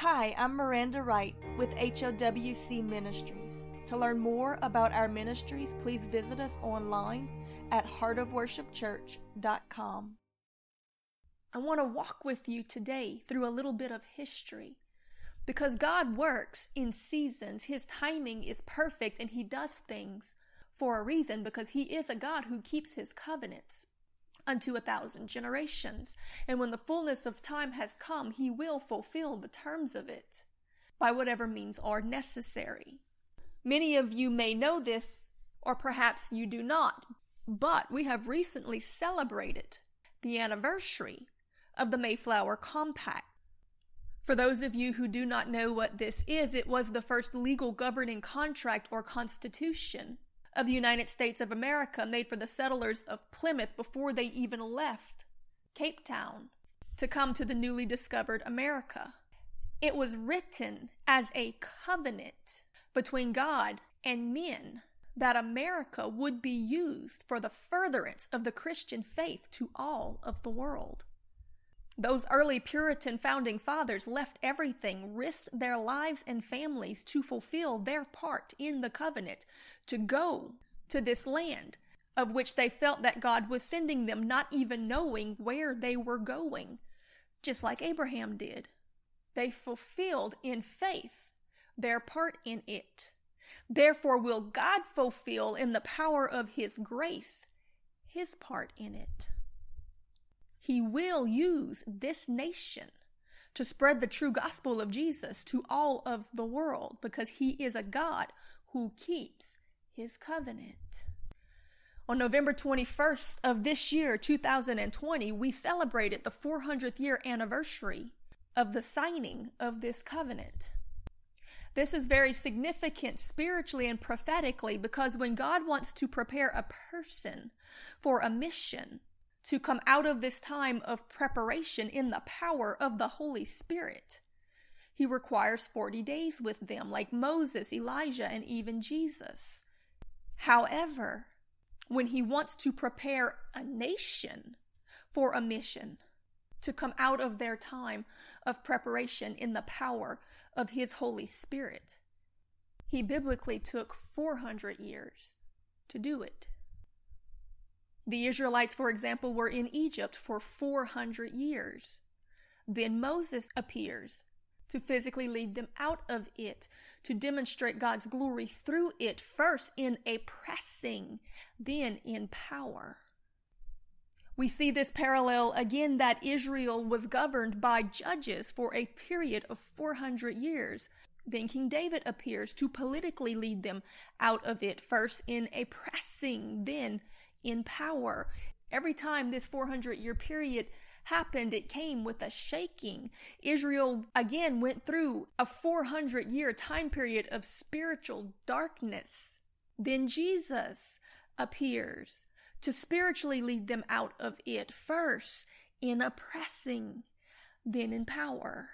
Hi, I'm Miranda Wright with HOWC Ministries. To learn more about our ministries, please visit us online at heartofworshipchurch.com. I want to walk with you today through a little bit of history. Because God works in seasons, His timing is perfect and He does things for a reason because He is a God who keeps His covenants unto a thousand generations. And when the fullness of time has come, he will fulfill the terms of it by whatever means are necessary. Many of you may know this, or perhaps you do not, but we have recently celebrated the anniversary of the Mayflower Compact. For those of you who do not know what this is, it was the first legal governing contract or constitution of the United States of America made for the settlers of Plymouth before they even left Cape Cod to come to the newly discovered America. It was written as a covenant between God and men that America would be used for the furtherance of the Christian faith to all of the world. Those early Puritan founding fathers left everything, risked their lives and families to fulfill their part in the covenant, to go to this land of which they felt that God was sending them, not even knowing where they were going, just like Abraham did. They fulfilled in faith their part in it. Therefore, will God fulfill in the power of His grace His part in it. He will use this nation to spread the true gospel of Jesus to all of the world because he is a God who keeps his covenant. On November 21st of this year, 2020, we celebrated the 400th year anniversary of the signing of this covenant. This is very significant spiritually and prophetically because when God wants to prepare a person for a mission, to come out of this time of preparation in the power of the Holy Spirit. He requires 40 days with them, like Moses, Elijah, and even Jesus. However, when he wants to prepare a nation for a mission, to come out of their time of preparation in the power of his Holy Spirit, he biblically took 400 years to do it. The Israelites, for example, were in Egypt for 400 years. Then Moses appears to physically lead them out of it, to demonstrate God's glory through it, first in a pressing, then in power. We see this parallel again that Israel was governed by judges for a period of 400 years. Then King David appears to politically lead them out of it, first in a pressing, then in power. Every time this 400 year period happened, it came with a shaking. Israel again went through a 400 year time period of spiritual darkness. Then Jesus appears to spiritually lead them out of it first in oppressing, then in power.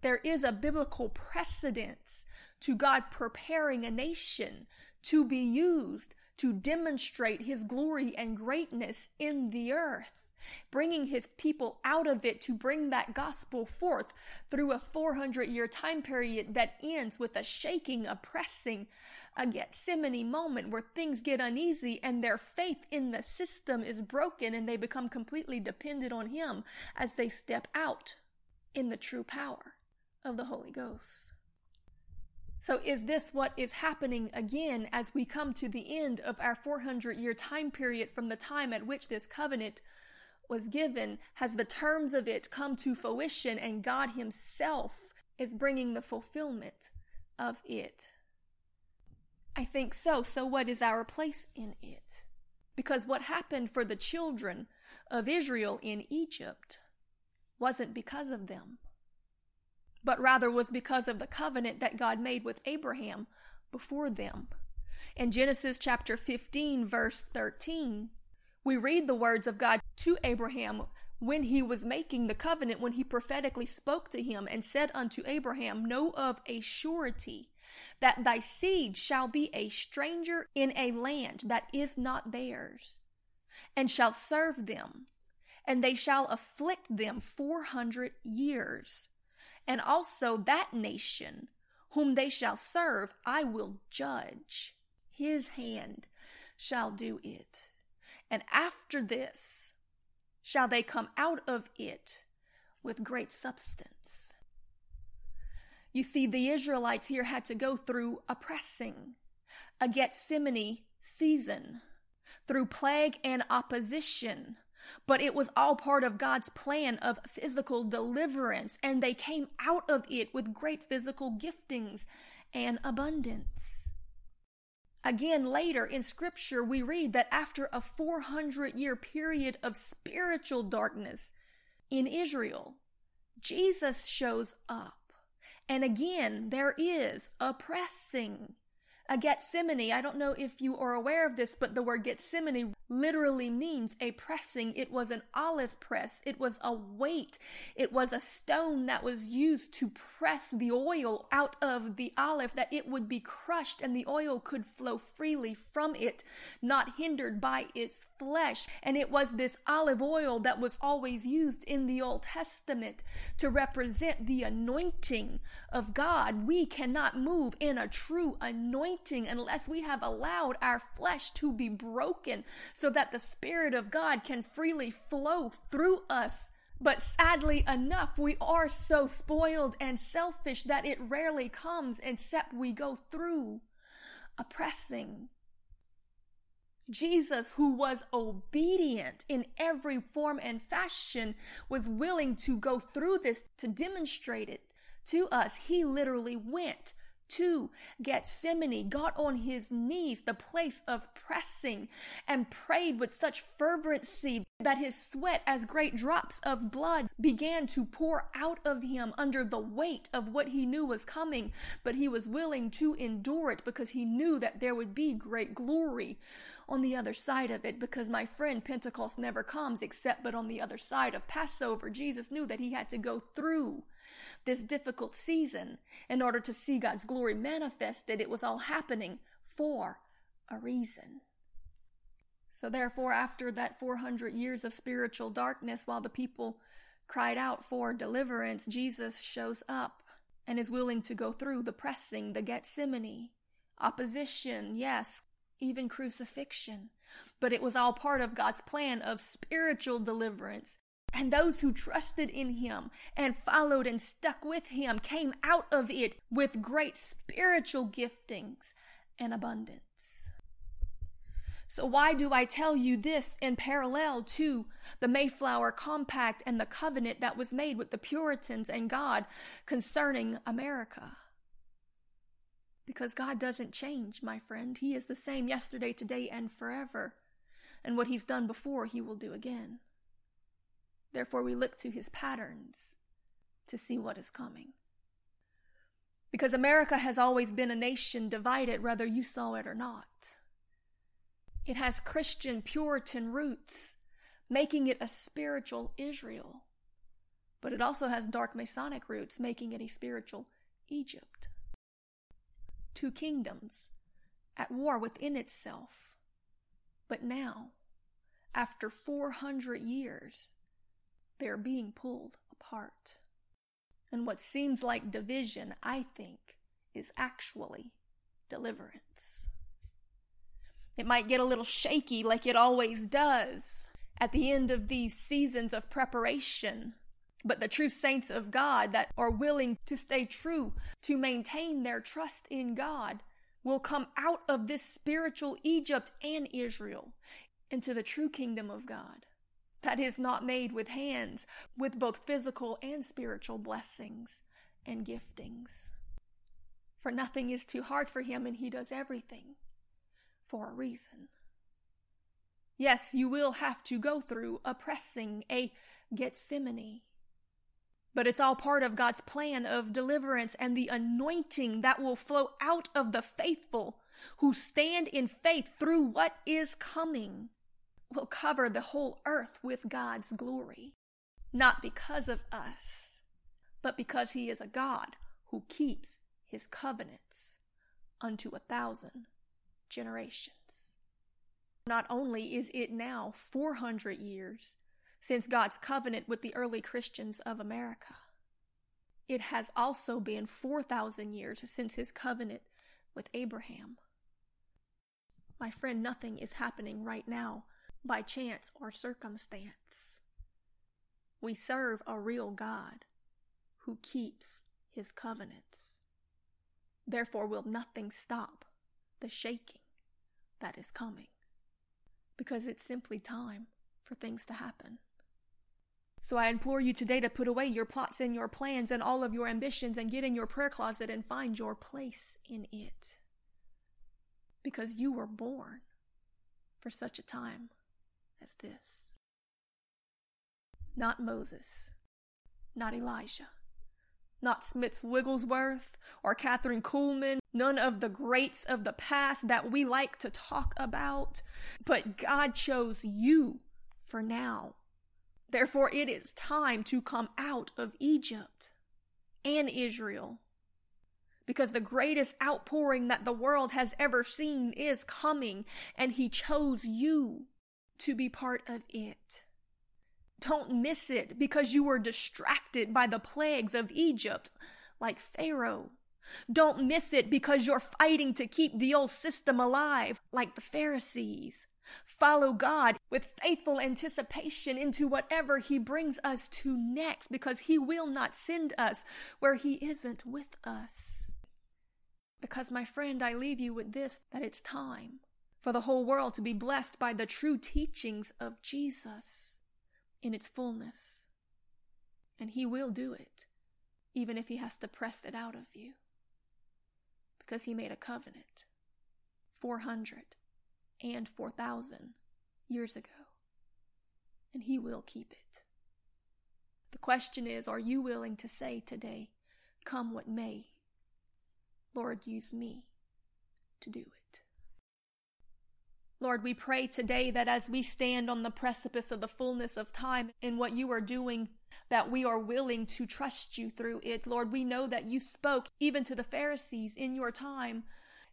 There is a biblical precedence to God preparing a nation to be used to demonstrate his glory and greatness in the earth, bringing his people out of it to bring that gospel forth through a 400 year time period that ends with a shaking, oppressing, a Gethsemane moment where things get uneasy and their faith in the system is broken and they become completely dependent on him as they step out in the true power of the Holy Ghost. So, is this what is happening again as we come to the end of our 400 year time period from the time at which this covenant was given? Has the terms of it come to fruition and God Himself is bringing the fulfillment of it? I think so. So, what is our place in it? Because what happened for the children of Israel in Egypt wasn't because of them but rather was because of the covenant that God made with Abraham before them. In Genesis chapter 15, verse 13, we read the words of God to Abraham when he was making the covenant, when he prophetically spoke to him and said unto Abraham, Know of a surety that thy seed shall be a stranger in a land that is not theirs, and shall serve them, and they shall afflict them four hundred years and also that nation whom they shall serve, I will judge. His hand shall do it. And after this shall they come out of it with great substance. You see, the Israelites here had to go through a pressing, a Gethsemane season, through plague and opposition. But it was all part of God's plan of physical deliverance, and they came out of it with great physical giftings and abundance. Again, later in Scripture, we read that after a 400 year period of spiritual darkness in Israel, Jesus shows up. And again, there is a pressing a Gethsemane, I don't know if you are aware of this, but the word Gethsemane literally means a pressing. It was an olive press. It was a weight. It was a stone that was used to press the oil out of the olive that it would be crushed and the oil could flow freely from it, not hindered by its flesh. And it was this olive oil that was always used in the Old Testament to represent the anointing of God. We cannot move in a true anointing unless we have allowed our flesh to be broken so that the Spirit of God can freely flow through us. But sadly enough, we are so spoiled and selfish that it rarely comes except we go through oppressing. Jesus, who was obedient in every form and fashion, was willing to go through this to demonstrate it to us. He literally went to Gethsemane, got on his knees, the place of pressing, and prayed with such fervency that his sweat, as great drops of blood, began to pour out of him under the weight of what he knew was coming. But he was willing to endure it because he knew that there would be great glory on the other side of it because my friend Pentecost never comes except but on the other side of Passover. Jesus knew that he had to go through this difficult season in order to see God's glory manifested. It was all happening for a reason. So, therefore, after that 400 years of spiritual darkness, while the people cried out for deliverance, Jesus shows up and is willing to go through the pressing, the Gethsemane, opposition, yes, even crucifixion. But it was all part of God's plan of spiritual deliverance. And those who trusted in him and followed and stuck with him came out of it with great spiritual giftings and abundance. So, why do I tell you this in parallel to the Mayflower Compact and the covenant that was made with the Puritans and God concerning America? Because God doesn't change, my friend. He is the same yesterday, today, and forever. And what He's done before, He will do again. Therefore, we look to His patterns to see what is coming. Because America has always been a nation divided, whether you saw it or not. It has Christian Puritan roots, making it a spiritual Israel. But it also has dark Masonic roots, making it a spiritual Egypt two kingdoms at war within itself. But now, after 400 years, they're being pulled apart. And what seems like division, I think, is actually deliverance. It might get a little shaky like it always does at the end of these seasons of preparation but the true saints of God that are willing to stay true, to maintain their trust in God, will come out of this spiritual Egypt and Israel into the true kingdom of God that is not made with hands, with both physical and spiritual blessings and giftings. For nothing is too hard for him, and he does everything for a reason. Yes, you will have to go through a pressing, a Gethsemane, but it's all part of God's plan of deliverance and the anointing that will flow out of the faithful who stand in faith through what is coming will cover the whole earth with God's glory. Not because of us, but because He is a God who keeps His covenants unto a thousand generations. Not only is it now 400 years since God's covenant with the early Christians of America. it has also been 4,000 years since his covenant with Abraham. My friend, nothing is happening right now by chance or circumstance. We serve a real God who keeps his covenants. Therefore, will nothing stop the shaking that is coming because it's simply time for things to happen. So I implore you today to put away your plots and your plans and all of your ambitions and get in your prayer closet and find your place in it. Because you were born for such a time as this. Not Moses, not Elijah, not Smith Wigglesworth or Kathryn Kuhlman, none of the greats of the past that we like to talk about, but God chose you for now Therefore, it is time to come out of Egypt and Israel. Because the greatest outpouring that the world has ever seen is coming, and He chose you to be part of it. Don't miss it because you were distracted by the plagues of Egypt, like Pharaoh. Don't miss it because you're fighting to keep the old system alive, like the Pharisees. Follow God with faithful anticipation into whatever He brings us to next because He will not send us where He isn't with us. Because, my friend, I leave you with this that it's time for the whole world to be blessed by the true teachings of Jesus in its fullness. And He will do it, even if He has to press it out of you. Because He made a covenant. 400 and 4,000 years ago. And He will keep it. The question is are you willing to say today, come what may, Lord, use me to do it? Lord, we pray today that as we stand on the precipice of the fullness of time in what you are doing, that we are willing to trust you through it. Lord, we know that you spoke even to the Pharisees in your time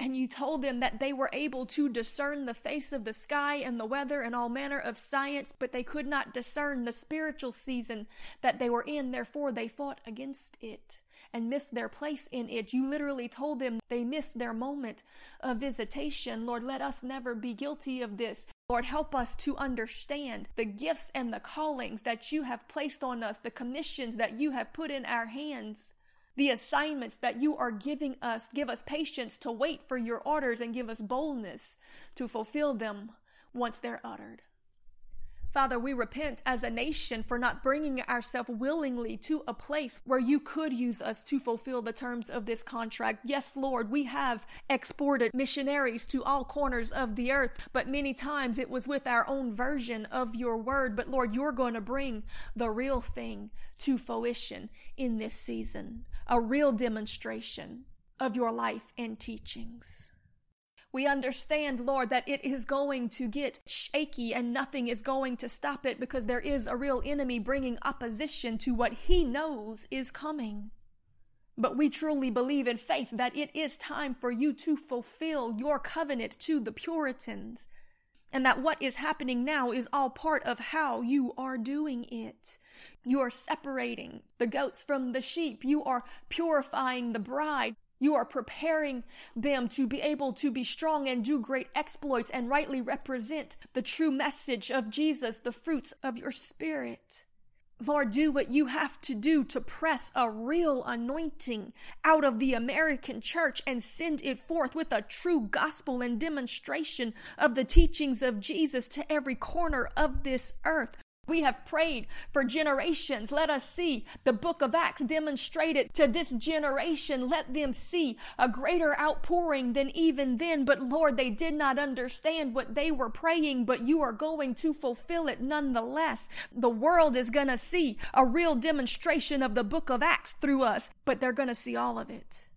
and you told them that they were able to discern the face of the sky and the weather and all manner of science, but they could not discern the spiritual season that they were in. Therefore, they fought against it and missed their place in it. You literally told them they missed their moment of visitation. Lord, let us never be guilty of this. Lord, help us to understand the gifts and the callings that you have placed on us, the commissions that you have put in our hands the assignments that you are giving us. Give us patience to wait for your orders and give us boldness to fulfill them once they're uttered. Father, we repent as a nation for not bringing ourselves willingly to a place where you could use us to fulfill the terms of this contract. Yes, Lord, we have exported missionaries to all corners of the earth, but many times it was with our own version of your word. But Lord, you're going to bring the real thing to fruition in this season, a real demonstration of your life and teachings. We understand, Lord, that it is going to get shaky and nothing is going to stop it because there is a real enemy bringing opposition to what he knows is coming. But we truly believe in faith that it is time for you to fulfill your covenant to the Puritans. And that what is happening now is all part of how you are doing it. You are separating the goats from the sheep. You are purifying the bride. You are preparing them to be able to be strong and do great exploits and rightly represent the true message of Jesus, the fruits of your spirit. Lord, do what you have to do to press a real anointing out of the American church and send it forth with a true gospel and demonstration of the teachings of Jesus to every corner of this earth. We have prayed for generations. Let us see the book of Acts demonstrated to this generation. Let them see a greater outpouring than even then. But Lord, they did not understand what they were praying, but you are going to fulfill it nonetheless. The world is going to see a real demonstration of the book of Acts through us, but they're going to see all of it.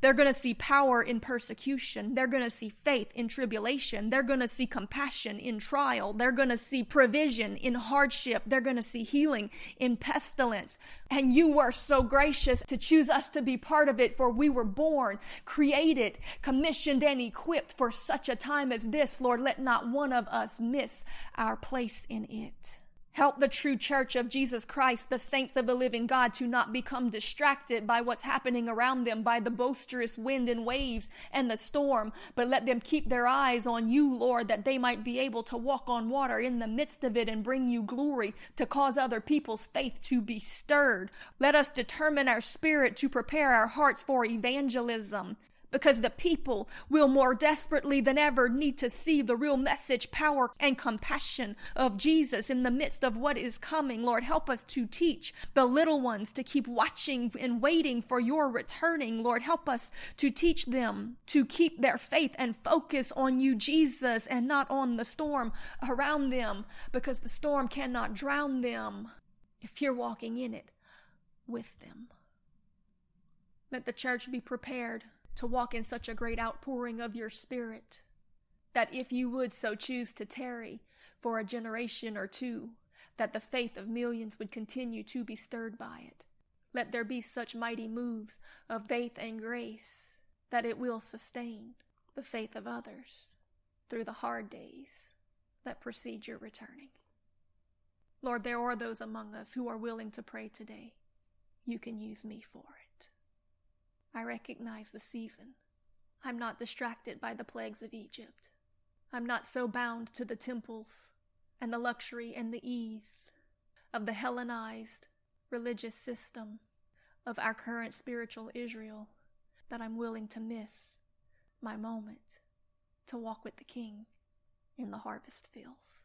They're going to see power in persecution. They're going to see faith in tribulation. They're going to see compassion in trial. They're going to see provision in hardship. They're going to see healing in pestilence. And you were so gracious to choose us to be part of it, for we were born, created, commissioned, and equipped for such a time as this. Lord, let not one of us miss our place in it. Help the true church of Jesus Christ, the saints of the living God, to not become distracted by what's happening around them, by the boisterous wind and waves and the storm, but let them keep their eyes on you, Lord, that they might be able to walk on water in the midst of it and bring you glory, to cause other people's faith to be stirred. Let us determine our spirit to prepare our hearts for evangelism because the people will more desperately than ever need to see the real message, power, and compassion of Jesus in the midst of what is coming. Lord, help us to teach the little ones to keep watching and waiting for your returning. Lord, help us to teach them to keep their faith and focus on you, Jesus, and not on the storm around them because the storm cannot drown them if you're walking in it with them. Let the church be prepared to walk in such a great outpouring of your Spirit, that if you would so choose to tarry for a generation or two, that the faith of millions would continue to be stirred by it. Let there be such mighty moves of faith and grace that it will sustain the faith of others through the hard days that precede your returning. Lord, there are those among us who are willing to pray today. You can use me for it. I recognize the season. I'm not distracted by the plagues of Egypt. I'm not so bound to the temples and the luxury and the ease of the Hellenized religious system of our current spiritual Israel that I'm willing to miss my moment to walk with the King in the harvest fields.